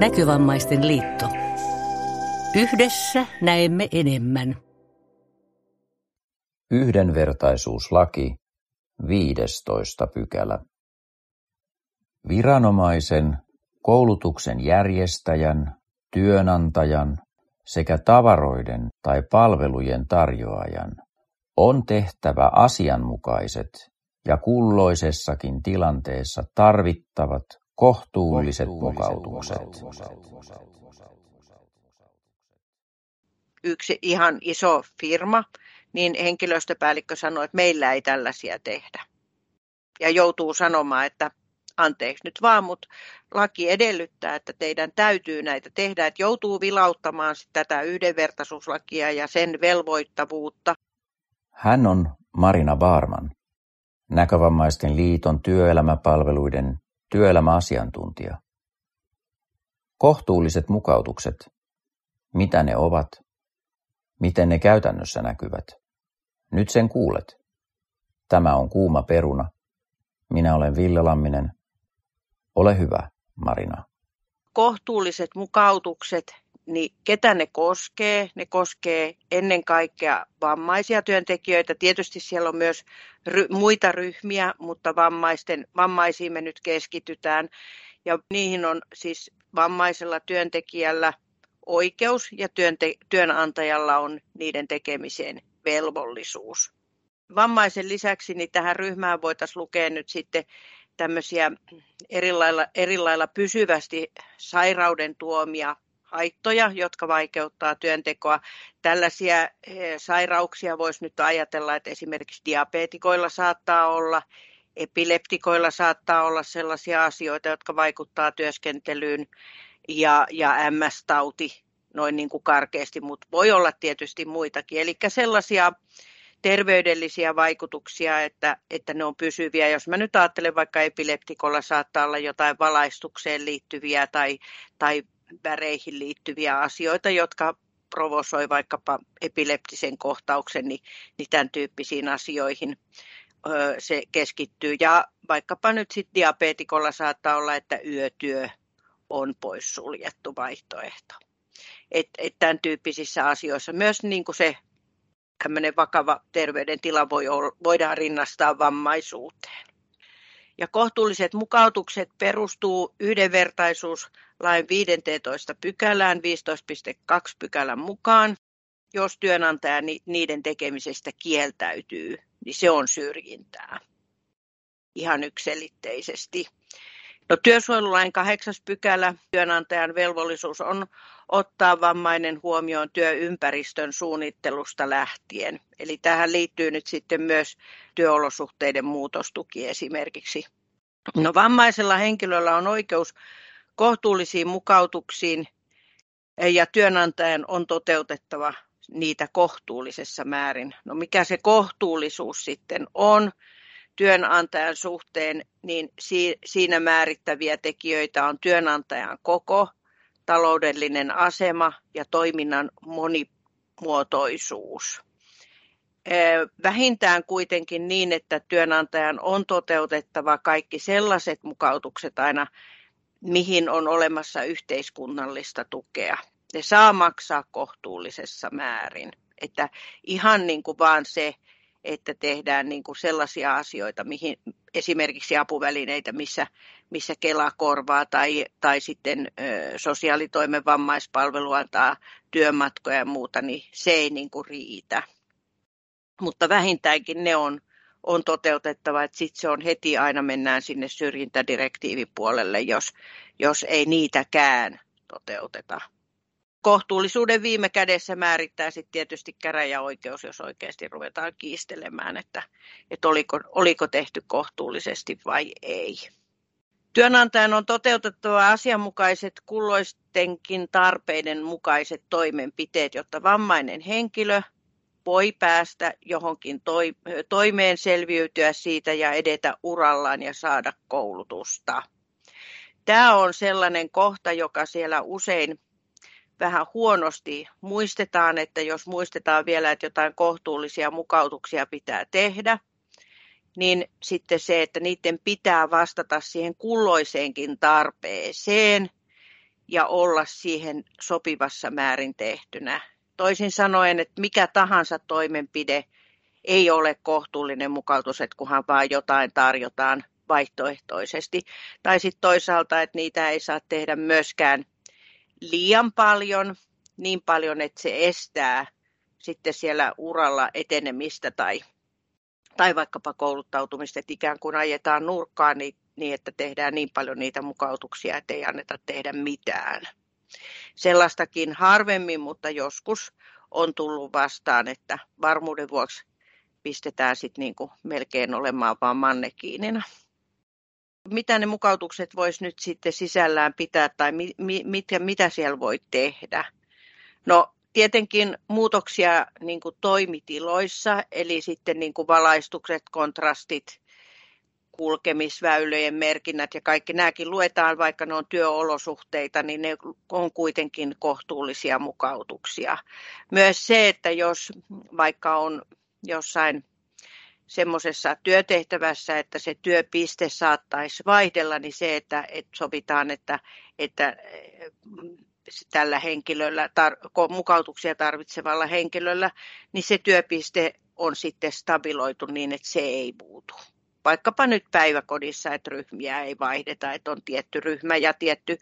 Näkövammaisten liitto. Yhdessä näemme enemmän. Yhdenvertaisuuslaki, 15 pykälä. Viranomaisen, koulutuksen järjestäjän, työnantajan sekä tavaroiden tai palvelujen tarjoajan on tehtävä asianmukaiset ja kulloisessakin tilanteessa tarvittavat kohtuulliset mukautukset. Yksi ihan iso firma, niin henkilöstöpäällikkö sanoi, että meillä ei tällaisia tehdä. Ja joutuu sanomaan, että anteeksi nyt vaan, mutta laki edellyttää, että teidän täytyy näitä tehdä, että joutuu vilauttamaan tätä yhdenvertaisuuslakia ja sen velvoittavuutta. Hän on Marina Baarman, Näkövammaisten liiton työelämäpalveluiden työelämäasiantuntija. Kohtuulliset mukautukset. Mitä ne ovat? Miten ne käytännössä näkyvät? Nyt sen kuulet. Tämä on kuuma peruna. Minä olen Ville Lamminen. Ole hyvä, Marina. Kohtuulliset mukautukset, niin ketä ne koskee? Ne koskee ennen kaikkea vammaisia työntekijöitä. Tietysti siellä on myös ry- muita ryhmiä, mutta vammaisten, vammaisiin me nyt keskitytään. Ja niihin on siis vammaisella työntekijällä oikeus ja työnte- työnantajalla on niiden tekemiseen velvollisuus. Vammaisen lisäksi niin tähän ryhmään voitaisiin lukea nyt sitten tämmöisiä erilailla, erilailla pysyvästi sairauden tuomia haittoja, jotka vaikeuttaa työntekoa. Tällaisia eh, sairauksia voisi nyt ajatella, että esimerkiksi diabetikoilla saattaa olla, epileptikoilla saattaa olla sellaisia asioita, jotka vaikuttaa työskentelyyn ja, ja MS-tauti noin niin kuin karkeasti, mutta voi olla tietysti muitakin. Eli sellaisia terveydellisiä vaikutuksia, että, että ne on pysyviä. Jos mä nyt ajattelen vaikka epileptikolla saattaa olla jotain valaistukseen liittyviä tai, tai väreihin liittyviä asioita, jotka provosoi vaikkapa epileptisen kohtauksen, niin, niin tämän tyyppisiin asioihin ö, se keskittyy. Ja vaikkapa nyt sitten diabetikolla saattaa olla, että yötyö on poissuljettu vaihtoehto. Et, et tämän tyyppisissä asioissa myös niin kuin se tämmöinen vakava terveydentila voi olla, voidaan rinnastaa vammaisuuteen. Ja kohtuulliset mukautukset perustuu yhdenvertaisuuslain 15 pykälään 15.2 pykälän mukaan. Jos työnantaja niiden tekemisestä kieltäytyy, niin se on syrjintää. Ihan ykselitteisesti. No, työsuojelulain kahdeksas pykälä, työnantajan velvollisuus on ottaa vammainen huomioon työympäristön suunnittelusta lähtien. Eli tähän liittyy nyt sitten myös työolosuhteiden muutostuki esimerkiksi. No, vammaisella henkilöllä on oikeus kohtuullisiin mukautuksiin ja työnantajan on toteutettava niitä kohtuullisessa määrin. No mikä se kohtuullisuus sitten on? työnantajan suhteen, niin siinä määrittäviä tekijöitä on työnantajan koko, taloudellinen asema ja toiminnan monimuotoisuus. Vähintään kuitenkin niin, että työnantajan on toteutettava kaikki sellaiset mukautukset aina, mihin on olemassa yhteiskunnallista tukea. Ne saa maksaa kohtuullisessa määrin. Että ihan niin kuin vaan se, että tehdään niin kuin sellaisia asioita, mihin esimerkiksi apuvälineitä, missä, missä Kela korvaa tai, tai sitten ö, sosiaalitoimen vammaispalvelu antaa työmatkoja ja muuta, niin se ei niin kuin riitä. Mutta vähintäänkin ne on, on toteutettava, että sitten se on heti aina mennään sinne syrjintädirektiivipuolelle, jos, jos ei niitäkään toteuteta kohtuullisuuden viime kädessä määrittää sitten tietysti käräjäoikeus, jos oikeasti ruvetaan kiistelemään, että, että oliko, oliko tehty kohtuullisesti vai ei. Työnantajan on toteutettava asianmukaiset kulloistenkin tarpeiden mukaiset toimenpiteet, jotta vammainen henkilö voi päästä johonkin toimeen selviytyä siitä ja edetä urallaan ja saada koulutusta. Tämä on sellainen kohta, joka siellä usein vähän huonosti muistetaan, että jos muistetaan vielä, että jotain kohtuullisia mukautuksia pitää tehdä, niin sitten se, että niiden pitää vastata siihen kulloiseenkin tarpeeseen ja olla siihen sopivassa määrin tehtynä. Toisin sanoen, että mikä tahansa toimenpide ei ole kohtuullinen mukautus, että kunhan vaan jotain tarjotaan vaihtoehtoisesti. Tai sitten toisaalta, että niitä ei saa tehdä myöskään liian paljon, niin paljon, että se estää sitten siellä uralla etenemistä tai, tai vaikkapa kouluttautumista, että ikään kuin ajetaan nurkkaan niin, niin, että tehdään niin paljon niitä mukautuksia, että ei anneta tehdä mitään. Sellaistakin harvemmin, mutta joskus on tullut vastaan, että varmuuden vuoksi pistetään sitten niin kuin melkein olemaan vaan mannekiinina. Mitä ne mukautukset voisi nyt sitten sisällään pitää tai mi, mi, mitä, mitä siellä voi tehdä? No tietenkin muutoksia niin kuin toimitiloissa, eli sitten niin kuin valaistukset, kontrastit, kulkemisväylöjen merkinnät ja kaikki nämäkin luetaan, vaikka ne on työolosuhteita, niin ne on kuitenkin kohtuullisia mukautuksia. Myös se, että jos vaikka on jossain semmoisessa työtehtävässä, että se työpiste saattaisi vaihdella, niin se, että, että sovitaan, että, että tällä henkilöllä, tar- mukautuksia tarvitsevalla henkilöllä, niin se työpiste on sitten stabiloitu niin, että se ei. Vaikkapa nyt päiväkodissa, että ryhmiä ei vaihdeta, että on tietty ryhmä ja tietty,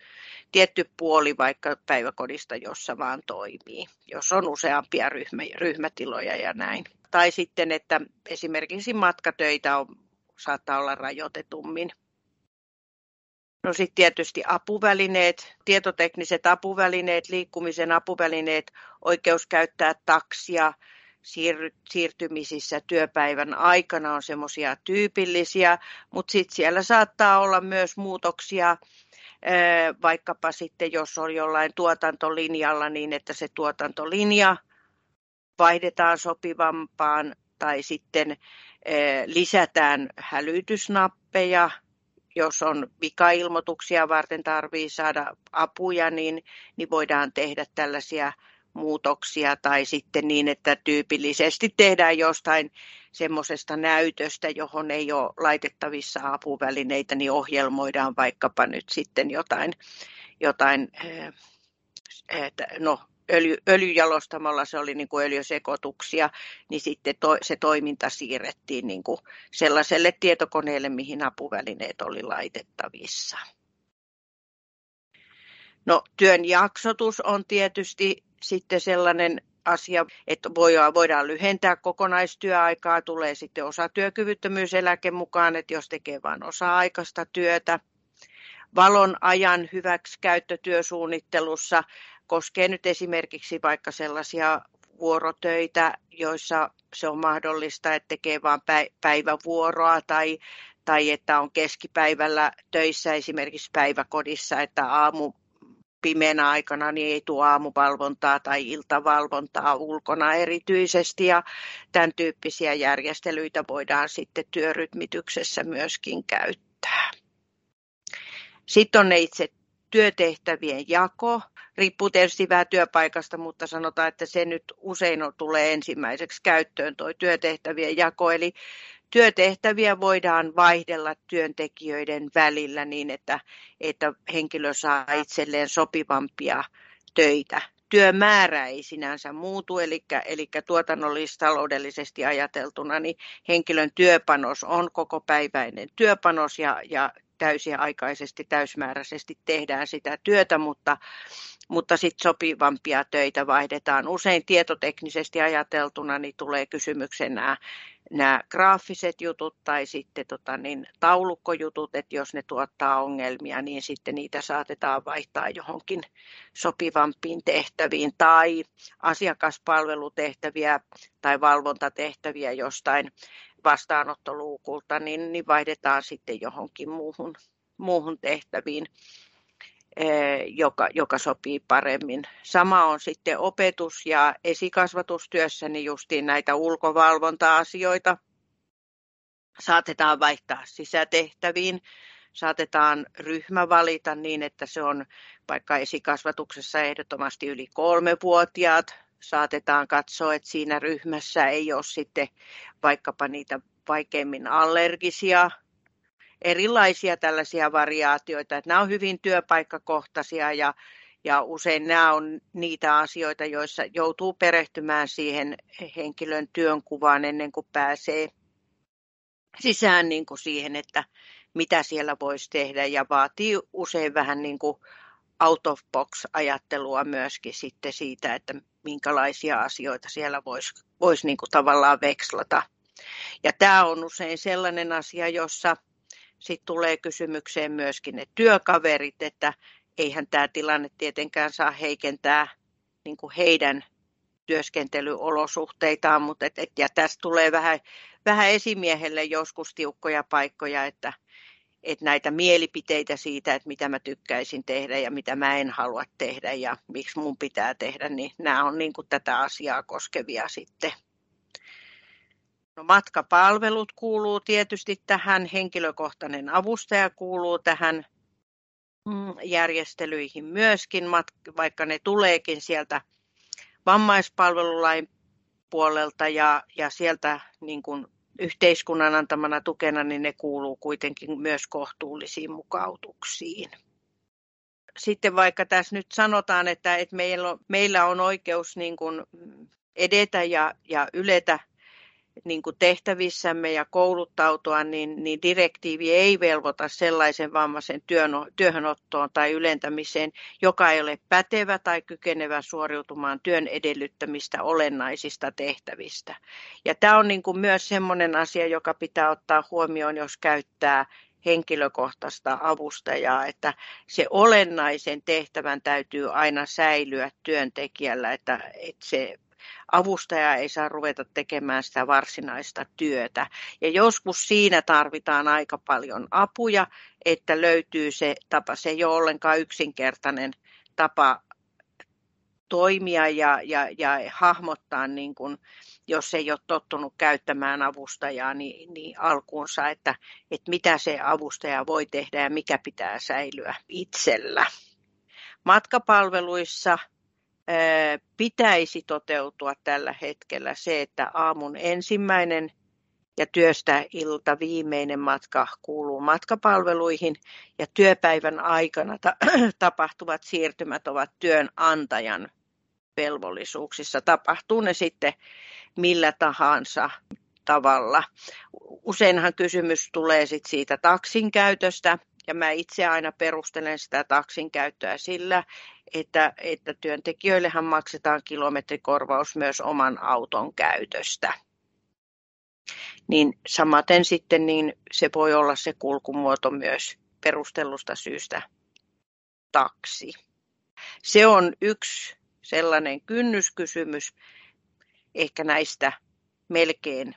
tietty puoli vaikka päiväkodista, jossa vaan toimii, jos on useampia ryhmä, ryhmätiloja ja näin. Tai sitten, että esimerkiksi matkatöitä on, saattaa olla rajoitetummin. No sitten tietysti apuvälineet, tietotekniset apuvälineet, liikkumisen apuvälineet, oikeus käyttää taksia siirtymisissä työpäivän aikana on semmoisia tyypillisiä, mutta sitten siellä saattaa olla myös muutoksia vaikkapa sitten, jos on jollain tuotantolinjalla, niin että se tuotantolinja vaihdetaan sopivampaan tai sitten lisätään hälytysnappeja. Jos on vikailmoituksia varten tarvii saada apuja, niin, niin voidaan tehdä tällaisia muutoksia tai sitten niin, että tyypillisesti tehdään jostain semmoisesta näytöstä, johon ei ole laitettavissa apuvälineitä, niin ohjelmoidaan vaikkapa nyt sitten jotain, jotain että no, öljy, öljyjalostamolla se oli niin kuin öljysekoituksia, niin sitten to, se toiminta siirrettiin niin kuin sellaiselle tietokoneelle, mihin apuvälineet oli laitettavissa. No, työn jaksotus on tietysti sitten sellainen asia, että voidaan lyhentää kokonaistyöaikaa, tulee sitten osatyökyvyttömyyseläke mukaan, että jos tekee vain osa-aikaista työtä. Valon ajan hyväksikäyttö työsuunnittelussa koskee nyt esimerkiksi vaikka sellaisia vuorotöitä, joissa se on mahdollista, että tekee vain päivävuoroa tai, tai että on keskipäivällä töissä esimerkiksi päiväkodissa, että aamu pimeänä aikana niin ei tule aamuvalvontaa tai iltavalvontaa ulkona erityisesti ja tämän tyyppisiä järjestelyitä voidaan sitten työrytmityksessä myöskin käyttää. Sitten on ne itse työtehtävien jako riippuu tietysti vähän työpaikasta, mutta sanotaan, että se nyt usein tulee ensimmäiseksi käyttöön tuo työtehtävien jako. Eli työtehtäviä voidaan vaihdella työntekijöiden välillä niin, että, että henkilö saa itselleen sopivampia töitä. Työmäärä ei sinänsä muutu, eli, eli tuotannollis-taloudellisesti ajateltuna niin henkilön työpanos on koko päiväinen työpanos ja, ja täysiaikaisesti, täysmääräisesti tehdään sitä työtä, mutta, mutta sitten sopivampia töitä vaihdetaan. Usein tietoteknisesti ajateltuna niin tulee kysymykseen nämä, nämä graafiset jutut tai sitten tota, niin, taulukkojutut, että jos ne tuottaa ongelmia, niin sitten niitä saatetaan vaihtaa johonkin sopivampiin tehtäviin tai asiakaspalvelutehtäviä tai valvontatehtäviä jostain vastaanottoluukulta, niin, niin vaihdetaan sitten johonkin muuhun, muuhun tehtäviin, eh, joka, joka sopii paremmin. Sama on sitten opetus- ja esikasvatustyössä, niin justiin näitä ulkovalvonta-asioita. Saatetaan vaihtaa sisätehtäviin, saatetaan ryhmä valita niin, että se on vaikka esikasvatuksessa ehdottomasti yli kolmevuotiaat, saatetaan katsoa, että siinä ryhmässä ei ole sitten vaikkapa niitä vaikeimmin allergisia erilaisia tällaisia variaatioita, että nämä on hyvin työpaikkakohtaisia ja, ja usein nämä on niitä asioita, joissa joutuu perehtymään siihen henkilön työnkuvaan ennen kuin pääsee sisään niin kuin siihen, että mitä siellä voisi tehdä. Ja vaatii usein vähän niin kuin out of box ajattelua myöskin sitten siitä, että minkälaisia asioita siellä voisi vois niin kuin tavallaan vekslata. Ja tämä on usein sellainen asia, jossa sitten tulee kysymykseen myöskin ne työkaverit, että eihän tämä tilanne tietenkään saa heikentää niin kuin heidän työskentelyolosuhteitaan, mutta et, et, ja tästä tulee vähän, vähän esimiehelle joskus tiukkoja paikkoja, että että näitä mielipiteitä siitä, että mitä mä tykkäisin tehdä ja mitä mä en halua tehdä ja miksi mun pitää tehdä, niin nämä on niin kuin tätä asiaa koskevia sitten. No, matkapalvelut kuuluu tietysti tähän, henkilökohtainen avustaja kuuluu tähän mm, järjestelyihin myöskin, vaikka ne tuleekin sieltä vammaispalvelulain puolelta ja, ja sieltä niin kuin yhteiskunnan antamana tukena, niin ne kuuluu kuitenkin myös kohtuullisiin mukautuksiin. Sitten vaikka tässä nyt sanotaan, että, että meillä, on, meillä on oikeus niin kuin edetä ja, ja yletä niin kuin tehtävissämme ja kouluttautua, niin, niin direktiivi ei velvoita sellaisen vammaisen työn, työhönottoon tai ylentämiseen, joka ei ole pätevä tai kykenevä suoriutumaan työn edellyttämistä olennaisista tehtävistä. Ja tämä on niin kuin myös sellainen asia, joka pitää ottaa huomioon, jos käyttää henkilökohtaista avustajaa, että se olennaisen tehtävän täytyy aina säilyä työntekijällä, että, että se avustaja ei saa ruveta tekemään sitä varsinaista työtä. Ja joskus siinä tarvitaan aika paljon apuja, että löytyy se tapa. Se ei ole ollenkaan yksinkertainen tapa toimia ja, ja, ja hahmottaa, niin kuin, jos ei ole tottunut käyttämään avustajaa, niin, niin alkuunsa, että, että mitä se avustaja voi tehdä ja mikä pitää säilyä itsellä. Matkapalveluissa pitäisi toteutua tällä hetkellä se, että aamun ensimmäinen ja työstä ilta viimeinen matka kuuluu matkapalveluihin ja työpäivän aikana ta- tapahtuvat siirtymät ovat työnantajan velvollisuuksissa. Tapahtuu ne sitten millä tahansa tavalla. Useinhan kysymys tulee sit siitä taksin käytöstä ja mä itse aina perustelen sitä taksin käyttöä sillä, että, että työntekijöillehän maksetaan kilometrikorvaus myös oman auton käytöstä. Niin samaten sitten niin se voi olla se kulkumuoto myös perustellusta syystä taksi. Se on yksi sellainen kynnyskysymys, ehkä näistä melkein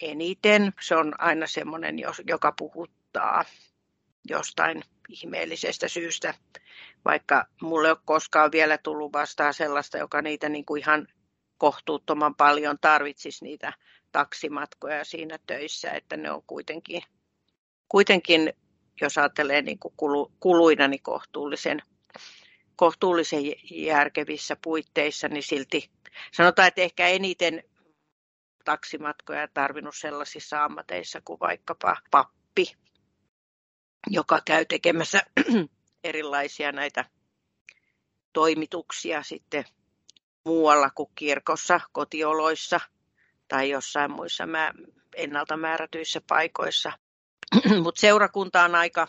eniten. Se on aina semmoinen, joka puhuttaa jostain ihmeellisestä syystä, vaikka mulle ei ole koskaan vielä tullut vastaan sellaista, joka niitä niin kuin ihan kohtuuttoman paljon tarvitsisi niitä taksimatkoja siinä töissä, että ne on kuitenkin, kuitenkin jos ajattelee niin kuin kulu, kuluina, niin kohtuullisen, kohtuullisen järkevissä puitteissa, niin silti sanotaan, että ehkä eniten taksimatkoja tarvinnut sellaisissa ammateissa kuin vaikkapa pappi joka käy tekemässä erilaisia näitä toimituksia sitten muualla kuin kirkossa, kotioloissa tai jossain muissa ennalta määrätyissä paikoissa. Mutta seurakunta on aika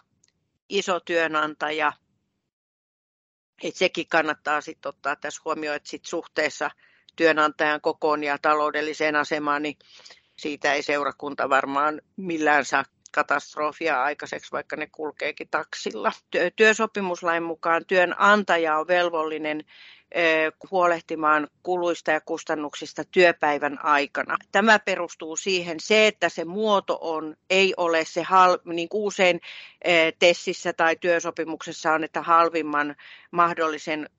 iso työnantaja. Et sekin kannattaa sitten ottaa tässä huomioon, että sit suhteessa työnantajan kokoon ja taloudelliseen asemaan, niin siitä ei seurakunta varmaan millään saa katastrofia aikaiseksi, vaikka ne kulkeekin taksilla. Työsopimuslain mukaan työnantaja on velvollinen huolehtimaan kuluista ja kustannuksista työpäivän aikana. Tämä perustuu siihen se, että se muoto on, ei ole se hal, niin kuin usein tessissä tai työsopimuksessa on, että halvimman mahdollisen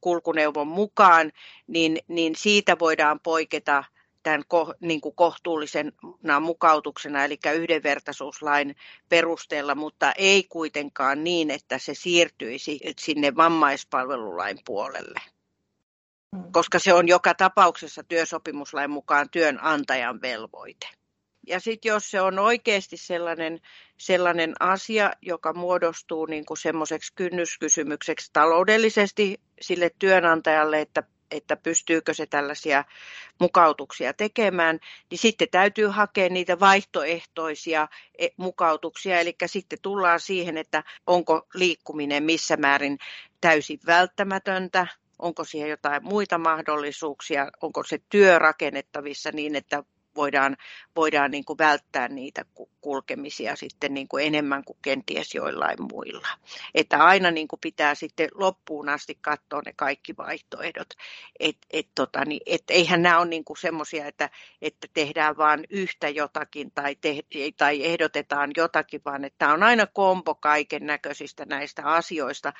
kulkuneuvon mukaan, niin, niin siitä voidaan poiketa tämän niin kuin kohtuullisena mukautuksena, eli yhdenvertaisuuslain perusteella, mutta ei kuitenkaan niin, että se siirtyisi sinne vammaispalvelulain puolelle. Mm. Koska se on joka tapauksessa työsopimuslain mukaan työnantajan velvoite. Ja sitten jos se on oikeasti sellainen, sellainen asia, joka muodostuu niin kuin semmoiseksi kynnyskysymykseksi taloudellisesti sille työnantajalle, että että pystyykö se tällaisia mukautuksia tekemään, niin sitten täytyy hakea niitä vaihtoehtoisia e, mukautuksia, eli sitten tullaan siihen, että onko liikkuminen missä määrin täysin välttämätöntä, onko siihen jotain muita mahdollisuuksia, onko se työ rakennettavissa niin, että voidaan, voidaan niin kuin välttää niitä kulkemisia sitten niin kuin enemmän kuin kenties joillain muilla. Että aina niin kuin pitää sitten loppuun asti katsoa ne kaikki vaihtoehdot. Et, et tota, niin, et eihän nämä ole niin semmoisia, että, että tehdään vain yhtä jotakin tai, te, tai ehdotetaan jotakin, vaan että on aina kompo kaiken näköisistä näistä asioista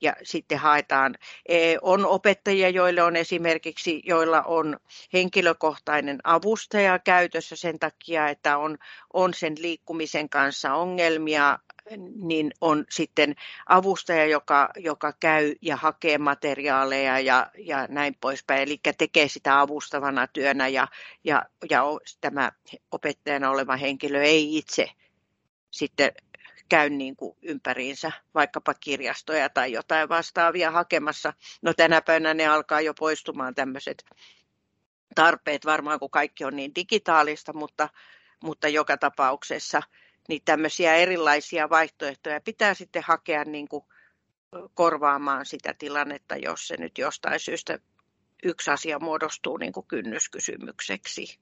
ja sitten haetaan. E, on opettajia, joille on esimerkiksi, joilla on henkilökohtainen avustaja käytössä sen takia, että on, on sen liikkumisen kanssa ongelmia, niin on sitten avustaja, joka, joka käy ja hakee materiaaleja ja, ja näin poispäin. Eli tekee sitä avustavana työnä ja, ja, ja tämä opettajana oleva henkilö ei itse sitten käy niin kuin ympäriinsä vaikkapa kirjastoja tai jotain vastaavia hakemassa. No tänä päivänä ne alkaa jo poistumaan tämmöiset tarpeet varmaan, kun kaikki on niin digitaalista, mutta, mutta joka tapauksessa niin tämmöisiä erilaisia vaihtoehtoja pitää sitten hakea niin kuin korvaamaan sitä tilannetta, jos se nyt jostain syystä yksi asia muodostuu niin kuin kynnyskysymykseksi.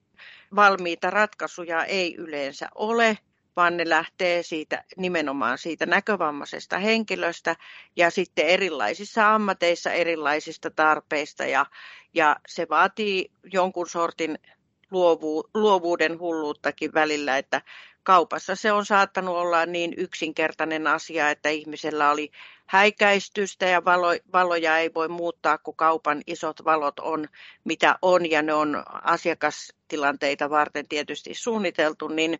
Valmiita ratkaisuja ei yleensä ole vaan ne lähtee siitä, nimenomaan siitä näkövammaisesta henkilöstä ja sitten erilaisissa ammateissa erilaisista tarpeista ja, ja se vaatii jonkun sortin luovu, luovuuden hulluuttakin välillä, että kaupassa se on saattanut olla niin yksinkertainen asia, että ihmisellä oli häikäistystä ja valo, valoja ei voi muuttaa, kun kaupan isot valot on mitä on ja ne on asiakastilanteita varten tietysti suunniteltu, niin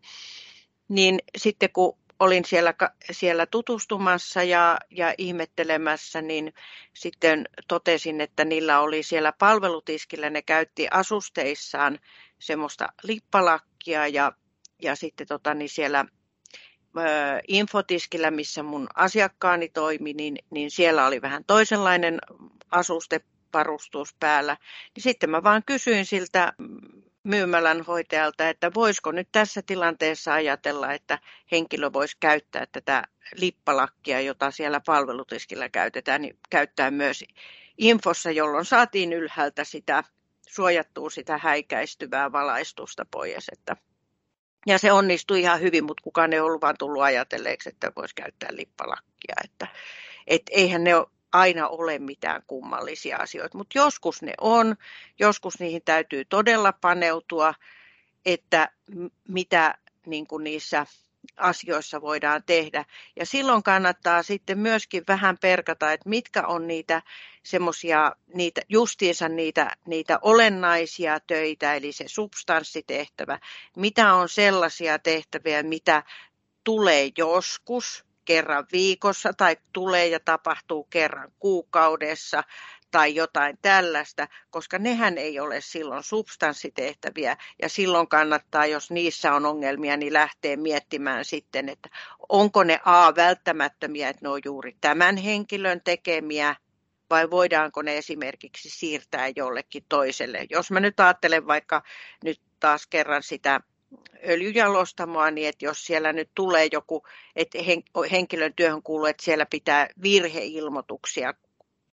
niin sitten kun olin siellä, siellä tutustumassa ja, ja ihmettelemässä, niin sitten totesin, että niillä oli siellä palvelutiskillä, ne käytti asusteissaan semmoista lippalakkia ja, ja sitten tota, niin siellä infotiskillä, missä mun asiakkaani toimi, niin, niin siellä oli vähän toisenlainen asusteparustus päällä. Niin sitten mä vaan kysyin siltä myymälän hoitajalta, että voisiko nyt tässä tilanteessa ajatella, että henkilö voisi käyttää tätä lippalakkia, jota siellä palvelutiskillä käytetään, niin käyttää myös infossa, jolloin saatiin ylhäältä sitä suojattua sitä häikäistyvää valaistusta pois. Että ja se onnistui ihan hyvin, mutta kukaan ei ollut vaan tullut ajatelleeksi, että voisi käyttää lippalakkia. Että, et eihän ne ole aina ole mitään kummallisia asioita, mutta joskus ne on, joskus niihin täytyy todella paneutua, että mitä niin kuin niissä asioissa voidaan tehdä. Ja silloin kannattaa sitten myöskin vähän perkata, että mitkä on niitä semmoisia, niitä, justiinsa niitä, niitä olennaisia töitä, eli se substanssitehtävä, mitä on sellaisia tehtäviä, mitä tulee joskus, kerran viikossa tai tulee ja tapahtuu kerran kuukaudessa tai jotain tällaista, koska nehän ei ole silloin substanssitehtäviä ja silloin kannattaa, jos niissä on ongelmia, niin lähteä miettimään sitten, että onko ne A välttämättömiä, että ne on juuri tämän henkilön tekemiä vai voidaanko ne esimerkiksi siirtää jollekin toiselle. Jos mä nyt ajattelen vaikka nyt taas kerran sitä öljyjalostamoa, niin että jos siellä nyt tulee joku, että henkilön työhön kuuluu, että siellä pitää virheilmoituksia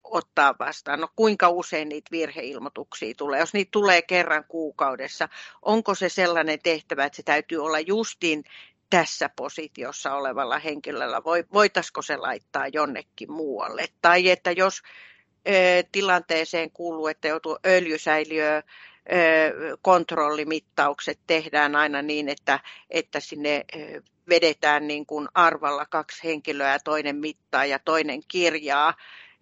ottaa vastaan. No kuinka usein niitä virheilmoituksia tulee? Jos niitä tulee kerran kuukaudessa, onko se sellainen tehtävä, että se täytyy olla justiin tässä positiossa olevalla henkilöllä? Voitaisiko se laittaa jonnekin muualle? Tai että jos tilanteeseen kuuluu, että joutuu öljysäiliöön kontrollimittaukset tehdään aina niin, että, että sinne vedetään niin kuin arvalla kaksi henkilöä, toinen mittaa ja toinen kirjaa,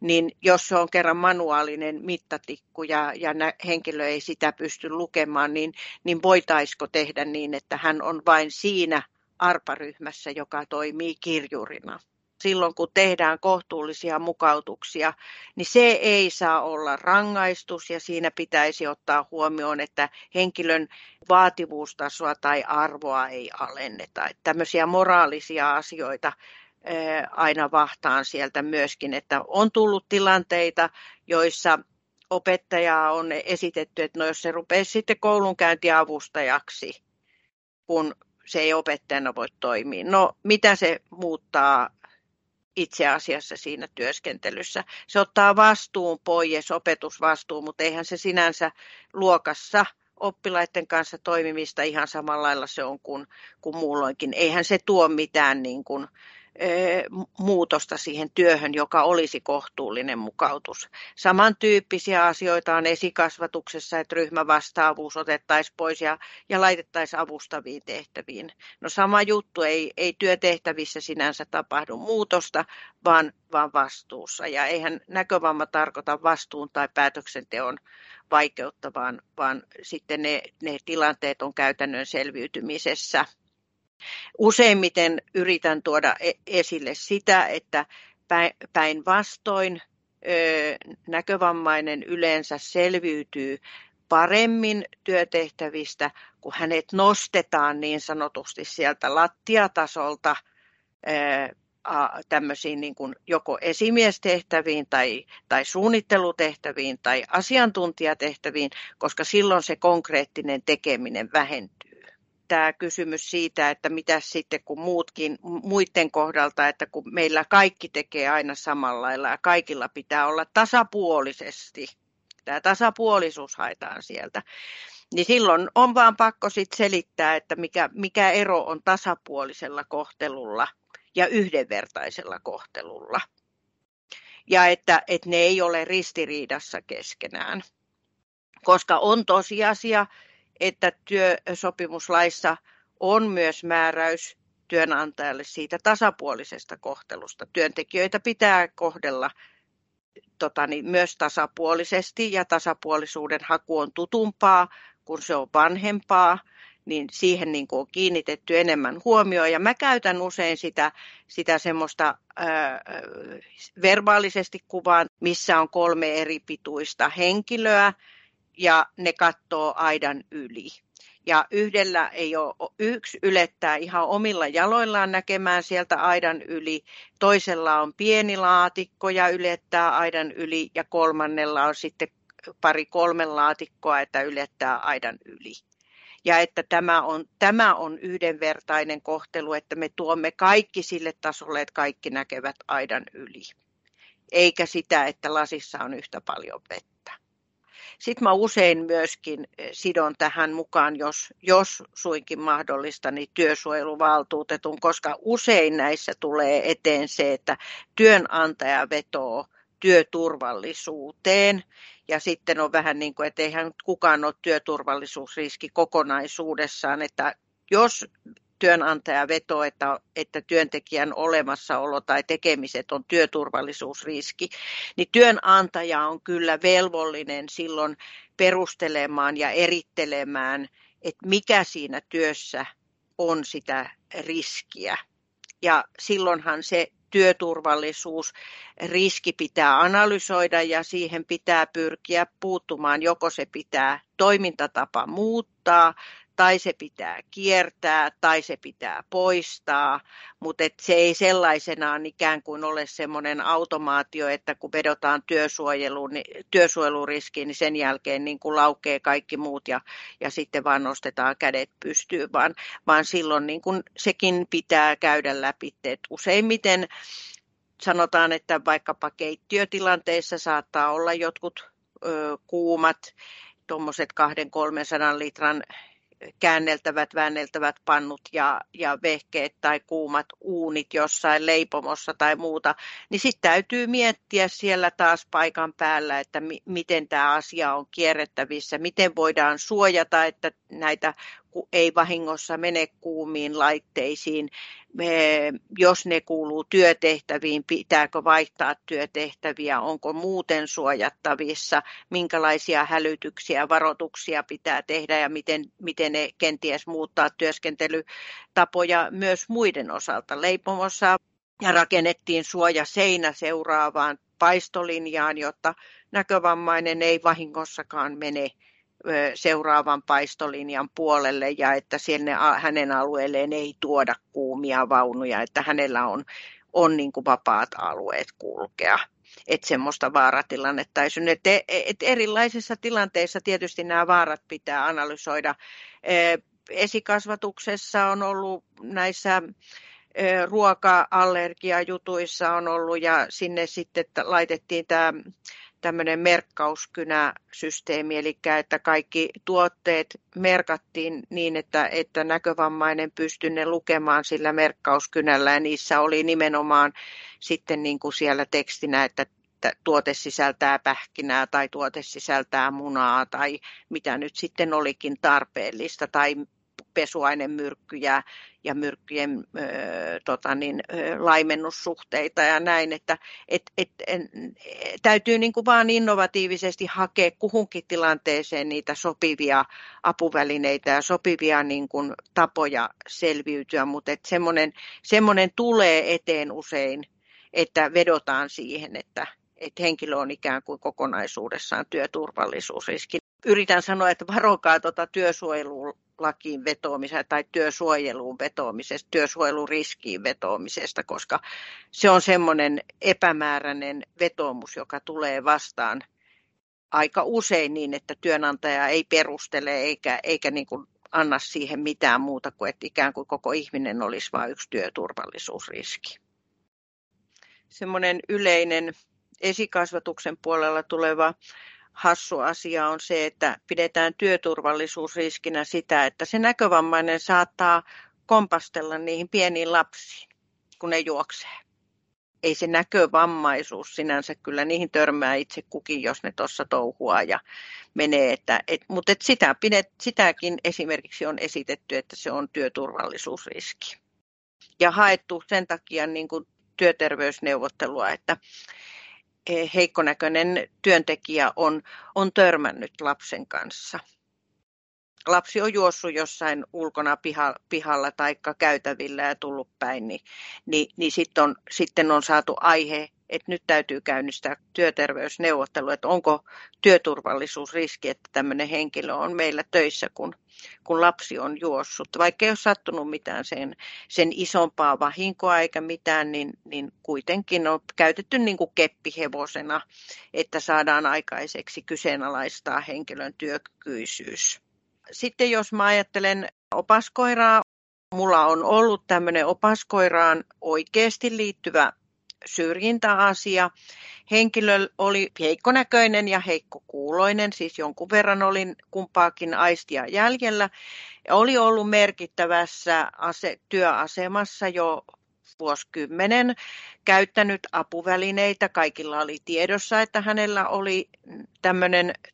niin jos se on kerran manuaalinen mittatikku ja, ja henkilö ei sitä pysty lukemaan, niin, niin voitaisiko tehdä niin, että hän on vain siinä arparyhmässä, joka toimii kirjurina silloin, kun tehdään kohtuullisia mukautuksia, niin se ei saa olla rangaistus ja siinä pitäisi ottaa huomioon, että henkilön vaativuustasoa tai arvoa ei alenneta. Että tämmöisiä moraalisia asioita aina vahtaan sieltä myöskin, että on tullut tilanteita, joissa opettajaa on esitetty, että no jos se rupeaa sitten koulunkäyntiavustajaksi, kun se ei opettajana voi toimia. No mitä se muuttaa itse asiassa siinä työskentelyssä? Se ottaa vastuun pois, opetusvastuun, mutta eihän se sinänsä luokassa oppilaiden kanssa toimimista ihan samalla lailla se on kuin, kuin muulloinkin. Eihän se tuo mitään niin kuin, muutosta siihen työhön, joka olisi kohtuullinen mukautus. Samantyyppisiä asioita on esikasvatuksessa, että ryhmävastaavuus otettaisiin pois ja, ja laitettaisiin avustaviin tehtäviin. No sama juttu, ei, ei työtehtävissä sinänsä tapahdu muutosta, vaan, vaan vastuussa. Ja eihän näkövamma tarkoita vastuun tai päätöksenteon vaikeutta, vaan, vaan sitten ne, ne tilanteet on käytännön selviytymisessä. Useimmiten yritän tuoda e-, esille sitä, että päinvastoin näkövammainen yleensä selviytyy paremmin työtehtävistä, kun hänet nostetaan niin sanotusti sieltä lattiatasolta tämmöisiin niin kuin joko esimiestehtäviin tai, tai suunnittelutehtäviin tai asiantuntijatehtäviin, koska silloin se konkreettinen tekeminen vähentyy tämä kysymys siitä, että mitä sitten kun muutkin, muiden kohdalta, että kun meillä kaikki tekee aina samalla lailla ja kaikilla pitää olla tasapuolisesti, tämä tasapuolisuus haetaan sieltä, niin silloin on vaan pakko sit selittää, että mikä, mikä ero on tasapuolisella kohtelulla ja yhdenvertaisella kohtelulla. Ja että, että ne ei ole ristiriidassa keskenään. Koska on tosiasia, että työsopimuslaissa on myös määräys työnantajalle siitä tasapuolisesta kohtelusta. Työntekijöitä pitää kohdella tota, niin, myös tasapuolisesti ja tasapuolisuuden haku on tutumpaa, kun se on vanhempaa, niin siihen niin kuin on kiinnitetty enemmän huomioon. Ja mä käytän usein sitä, sitä semmoista ää, verbaalisesti kuvaan, missä on kolme eri pituista henkilöä, ja ne katsoo aidan yli. Ja yhdellä ei ole, yksi ylettää ihan omilla jaloillaan näkemään sieltä aidan yli, toisella on pieni laatikko ja ylettää aidan yli ja kolmannella on sitten pari kolme laatikkoa, että ylettää aidan yli. Ja että tämä on, tämä on yhdenvertainen kohtelu, että me tuomme kaikki sille tasolle, että kaikki näkevät aidan yli. Eikä sitä, että lasissa on yhtä paljon vettä. Sitten mä usein myöskin eh, sidon tähän mukaan, jos, jos suinkin mahdollista, niin työsuojeluvaltuutetun, koska usein näissä tulee eteen se, että työnantaja vetoo työturvallisuuteen. Ja sitten on vähän niin kuin, että eihän kukaan ole työturvallisuusriski kokonaisuudessaan, että jos työnantaja vetoo, että, että työntekijän olemassaolo tai tekemiset on työturvallisuusriski, niin työnantaja on kyllä velvollinen silloin perustelemaan ja erittelemään, että mikä siinä työssä on sitä riskiä. Ja silloinhan se työturvallisuus, riski pitää analysoida ja siihen pitää pyrkiä puuttumaan. Joko se pitää toimintatapa muuttaa tai se pitää kiertää tai se pitää poistaa, mutta et se ei sellaisenaan ikään kuin ole semmoinen automaatio, että kun vedotaan työsuojeluun, niin, työsuojeluriskiin, niin sen jälkeen niin kuin laukee kaikki muut ja, ja sitten vaan nostetaan kädet pystyyn, vaan, vaan silloin niin kuin sekin pitää käydä läpi. Et useimmiten sanotaan, että vaikkapa keittiötilanteissa saattaa olla jotkut ö, kuumat, tuommoiset 200-300 litran käänneltävät, väänneltävät pannut ja, ja vehkeet tai kuumat uunit jossain leipomossa tai muuta, niin sitten täytyy miettiä siellä taas paikan päällä, että mi- miten tämä asia on kierrettävissä, miten voidaan suojata, että näitä ei vahingossa mene kuumiin laitteisiin. Jos ne kuuluu työtehtäviin, pitääkö vaihtaa työtehtäviä, onko muuten suojattavissa, minkälaisia hälytyksiä, varoituksia pitää tehdä ja miten, miten ne kenties muuttaa työskentelytapoja myös muiden osalta. Leipomossa ja rakennettiin suojaseinä seuraavaan paistolinjaan, jotta näkövammainen ei vahingossakaan mene seuraavan paistolinjan puolelle ja että sinne hänen alueelleen ei tuoda kuumia vaunuja, että hänellä on, on niin kuin vapaat alueet kulkea. Että semmoista vaaratilannetta ei synny. Et, et erilaisissa tilanteissa tietysti nämä vaarat pitää analysoida. Esikasvatuksessa on ollut näissä ruoka-allergiajutuissa on ollut ja sinne sitten laitettiin tämä tämmöinen merkkauskynäsysteemi, eli että kaikki tuotteet merkattiin niin, että, että näkövammainen pystyi ne lukemaan sillä merkkauskynällä ja niissä oli nimenomaan sitten niin kuin siellä tekstinä, että tuote sisältää pähkinää tai tuote sisältää munaa tai mitä nyt sitten olikin tarpeellista tai pesuainemyrkkyjä ja myrkkyjen ö, tota niin, laimennussuhteita ja näin, että et, et, en, täytyy niin kuin vaan innovatiivisesti hakea kuhunkin tilanteeseen niitä sopivia apuvälineitä ja sopivia niin kuin tapoja selviytyä, mutta semmoinen, semmoinen tulee eteen usein, että vedotaan siihen, että, että henkilö on ikään kuin kokonaisuudessaan työturvallisuusriski. Yritän sanoa, että varokaa tuota työsuojelua lakiin vetoamisesta tai työsuojeluun vetoamisesta, työsuojeluriskiin vetoamisesta, koska se on semmoinen epämääräinen vetoomus, joka tulee vastaan aika usein niin, että työnantaja ei perustele eikä, eikä niin kuin anna siihen mitään muuta kuin, että ikään kuin koko ihminen olisi vain yksi työturvallisuusriski. Semmoinen yleinen esikasvatuksen puolella tuleva hassu asia on se, että pidetään työturvallisuusriskinä sitä, että se näkövammainen saattaa kompastella niihin pieniin lapsiin, kun ne juoksee. Ei se näkövammaisuus sinänsä kyllä niihin törmää itse kukin, jos ne tuossa touhua ja menee. Että, et, mutta et sitä pidet, sitäkin esimerkiksi on esitetty, että se on työturvallisuusriski. Ja haettu sen takia niin kuin työterveysneuvottelua, että heikkonäköinen työntekijä on, on törmännyt lapsen kanssa. Lapsi on juossut jossain ulkona piha, pihalla tai käytävillä ja tullut päin, niin, niin, niin sitten on, sitten on saatu aihe että nyt täytyy käynnistää työterveysneuvottelu, että onko työturvallisuusriski, että tämmöinen henkilö on meillä töissä, kun, kun lapsi on juossut. Vaikka ei ole sattunut mitään sen, sen isompaa vahinkoa eikä mitään, niin, niin kuitenkin on käytetty niin kuin keppihevosena, että saadaan aikaiseksi kyseenalaistaa henkilön työkykyisyys. Sitten jos mä ajattelen opaskoiraa, mulla on ollut tämmöinen opaskoiraan oikeasti liittyvä syrjintäasia. Henkilö oli heikkonäköinen ja heikkokuuloinen, siis jonkun verran oli kumpaakin aistia jäljellä. Oli ollut merkittävässä ase- työasemassa jo vuosikymmenen käyttänyt apuvälineitä. Kaikilla oli tiedossa, että hänellä oli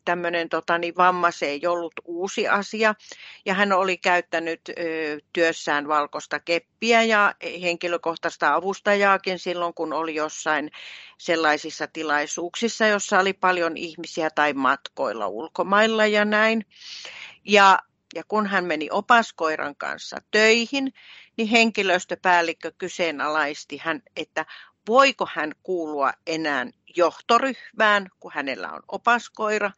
tämmöinen, tota, niin vamma, se ei ollut uusi asia. Ja hän oli käyttänyt ö, työssään valkoista keppiä ja henkilökohtaista avustajaakin silloin, kun oli jossain sellaisissa tilaisuuksissa, jossa oli paljon ihmisiä tai matkoilla ulkomailla ja näin. Ja ja kun hän meni opaskoiran kanssa töihin, niin henkilöstöpäällikkö kyseenalaisti hän, että voiko hän kuulua enää johtoryhmään, kun hänellä on opaskoira,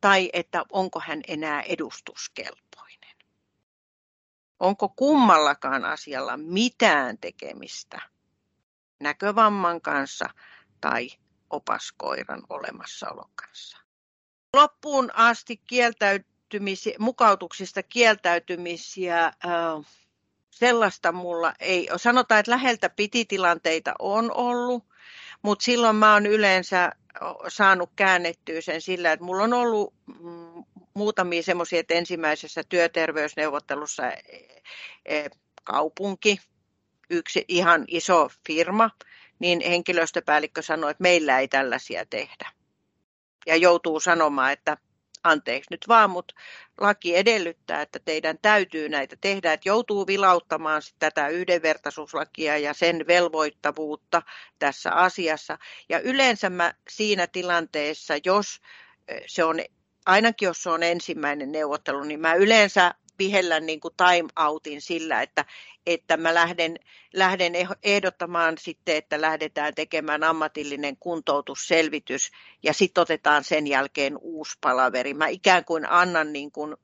tai että onko hän enää edustuskelpoinen. Onko kummallakaan asialla mitään tekemistä näkövamman kanssa tai opaskoiran olemassaolon kanssa. Loppuun asti kieltäytymisiä, mukautuksista kieltäytymisiä sellaista mulla ei ole. Sanotaan, että läheltä piti tilanteita on ollut, mutta silloin mä oon yleensä saanut käännettyä sen sillä, että mulla on ollut mm, muutamia semmoisia, että ensimmäisessä työterveysneuvottelussa e, e, kaupunki, yksi ihan iso firma, niin henkilöstöpäällikkö sanoi, että meillä ei tällaisia tehdä. Ja joutuu sanomaan, että anteeksi nyt vaan, mutta laki edellyttää, että teidän täytyy näitä tehdä, että joutuu vilauttamaan tätä yhdenvertaisuuslakia ja sen velvoittavuutta tässä asiassa. Ja yleensä mä siinä tilanteessa, jos se on, ainakin jos se on ensimmäinen neuvottelu, niin mä yleensä pihellä niin kuin time outin sillä, että, että mä lähden, lähden ehdottamaan sitten, että lähdetään tekemään ammatillinen kuntoutusselvitys ja sitten otetaan sen jälkeen uusi palaveri. Mä ikään kuin annan niin kuin,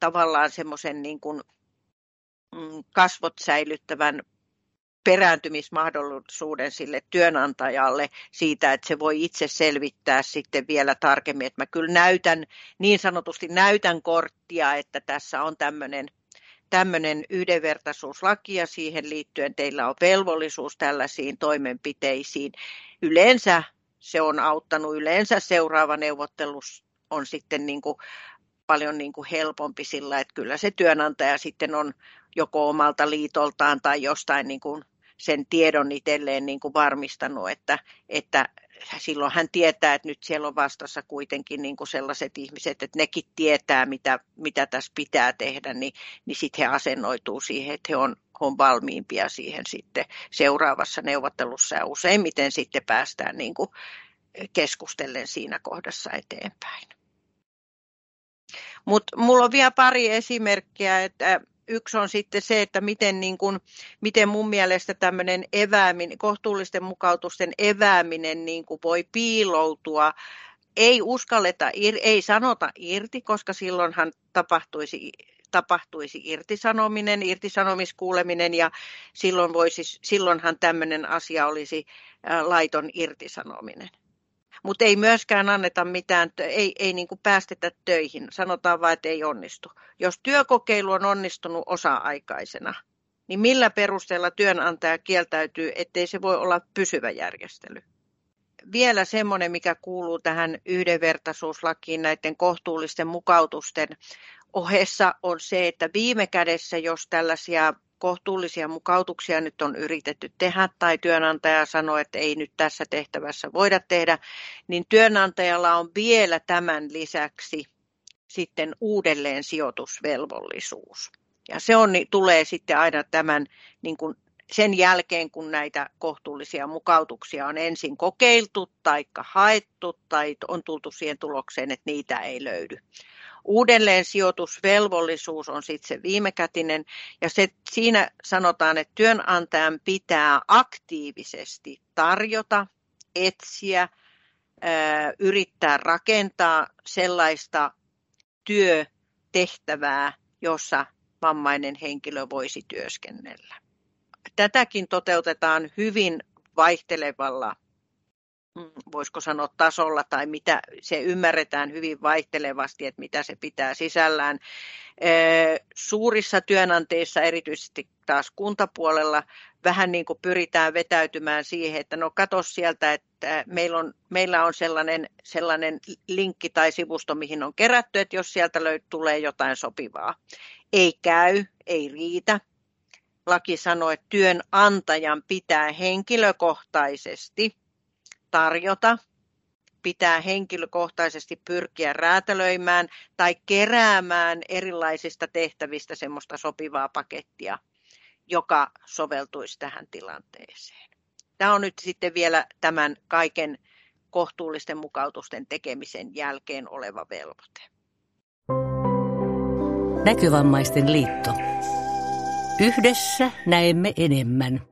tavallaan semmoisen niin mm, kasvot säilyttävän perääntymismahdollisuuden sille työnantajalle siitä, että se voi itse selvittää sitten vielä tarkemmin, että mä kyllä näytän, niin sanotusti näytän korttia, että tässä on tämmöinen tämmöinen yhdenvertaisuuslaki ja siihen liittyen teillä on velvollisuus tällaisiin toimenpiteisiin. Yleensä se on auttanut, yleensä seuraava neuvottelus on sitten niin kuin paljon niin kuin helpompi sillä, että kyllä se työnantaja sitten on joko omalta liitoltaan tai jostain niin kuin sen tiedon itselleen niin kuin varmistanut, että, että silloin hän tietää, että nyt siellä on vastassa kuitenkin niin kuin sellaiset ihmiset, että nekin tietää, mitä, mitä tässä pitää tehdä, niin, niin sitten he asennoituu siihen, että he on, on valmiimpia siihen sitten seuraavassa neuvottelussa ja useimmiten sitten päästään niin kuin keskustellen siinä kohdassa eteenpäin. Mutta mulla on vielä pari esimerkkiä, että yksi on sitten se, että miten, niin kuin, miten mun mielestä tämmöinen evääminen, kohtuullisten mukautusten evääminen niin kuin voi piiloutua. Ei uskalleta, ei sanota irti, koska silloinhan tapahtuisi tapahtuisi irtisanominen, irtisanomiskuuleminen ja silloin voisi, silloinhan tämmöinen asia olisi laiton irtisanominen mutta ei myöskään anneta mitään, ei, ei niin kuin päästetä töihin, sanotaan vain, että ei onnistu. Jos työkokeilu on onnistunut osa-aikaisena, niin millä perusteella työnantaja kieltäytyy, ettei se voi olla pysyvä järjestely? Vielä semmoinen, mikä kuuluu tähän yhdenvertaisuuslakiin näiden kohtuullisten mukautusten ohessa, on se, että viime kädessä, jos tällaisia kohtuullisia mukautuksia nyt on yritetty tehdä tai työnantaja sanoo, että ei nyt tässä tehtävässä voida tehdä, niin työnantajalla on vielä tämän lisäksi sitten uudelleen sijoitusvelvollisuus. Ja se on, tulee sitten aina tämän niin kuin sen jälkeen, kun näitä kohtuullisia mukautuksia on ensin kokeiltu tai haettu tai on tultu siihen tulokseen, että niitä ei löydy. Uudelleen sijoitusvelvollisuus on sitten se viimekätinen ja se, siinä sanotaan, että työnantajan pitää aktiivisesti tarjota, etsiä, yrittää rakentaa sellaista työtehtävää, jossa vammainen henkilö voisi työskennellä. Tätäkin toteutetaan hyvin vaihtelevalla voisiko sanoa tasolla tai mitä se ymmärretään hyvin vaihtelevasti, että mitä se pitää sisällään. Suurissa työnanteissa, erityisesti taas kuntapuolella, vähän niin kuin pyritään vetäytymään siihen, että no katso sieltä, että meillä on, meillä on sellainen, sellainen linkki tai sivusto, mihin on kerätty, että jos sieltä löyt, tulee jotain sopivaa. Ei käy, ei riitä. Laki sanoo, että työnantajan pitää henkilökohtaisesti tarjota, pitää henkilökohtaisesti pyrkiä räätälöimään tai keräämään erilaisista tehtävistä semmoista sopivaa pakettia, joka soveltuisi tähän tilanteeseen. Tämä on nyt sitten vielä tämän kaiken kohtuullisten mukautusten tekemisen jälkeen oleva velvoite. Näkövammaisten liitto. Yhdessä näemme enemmän.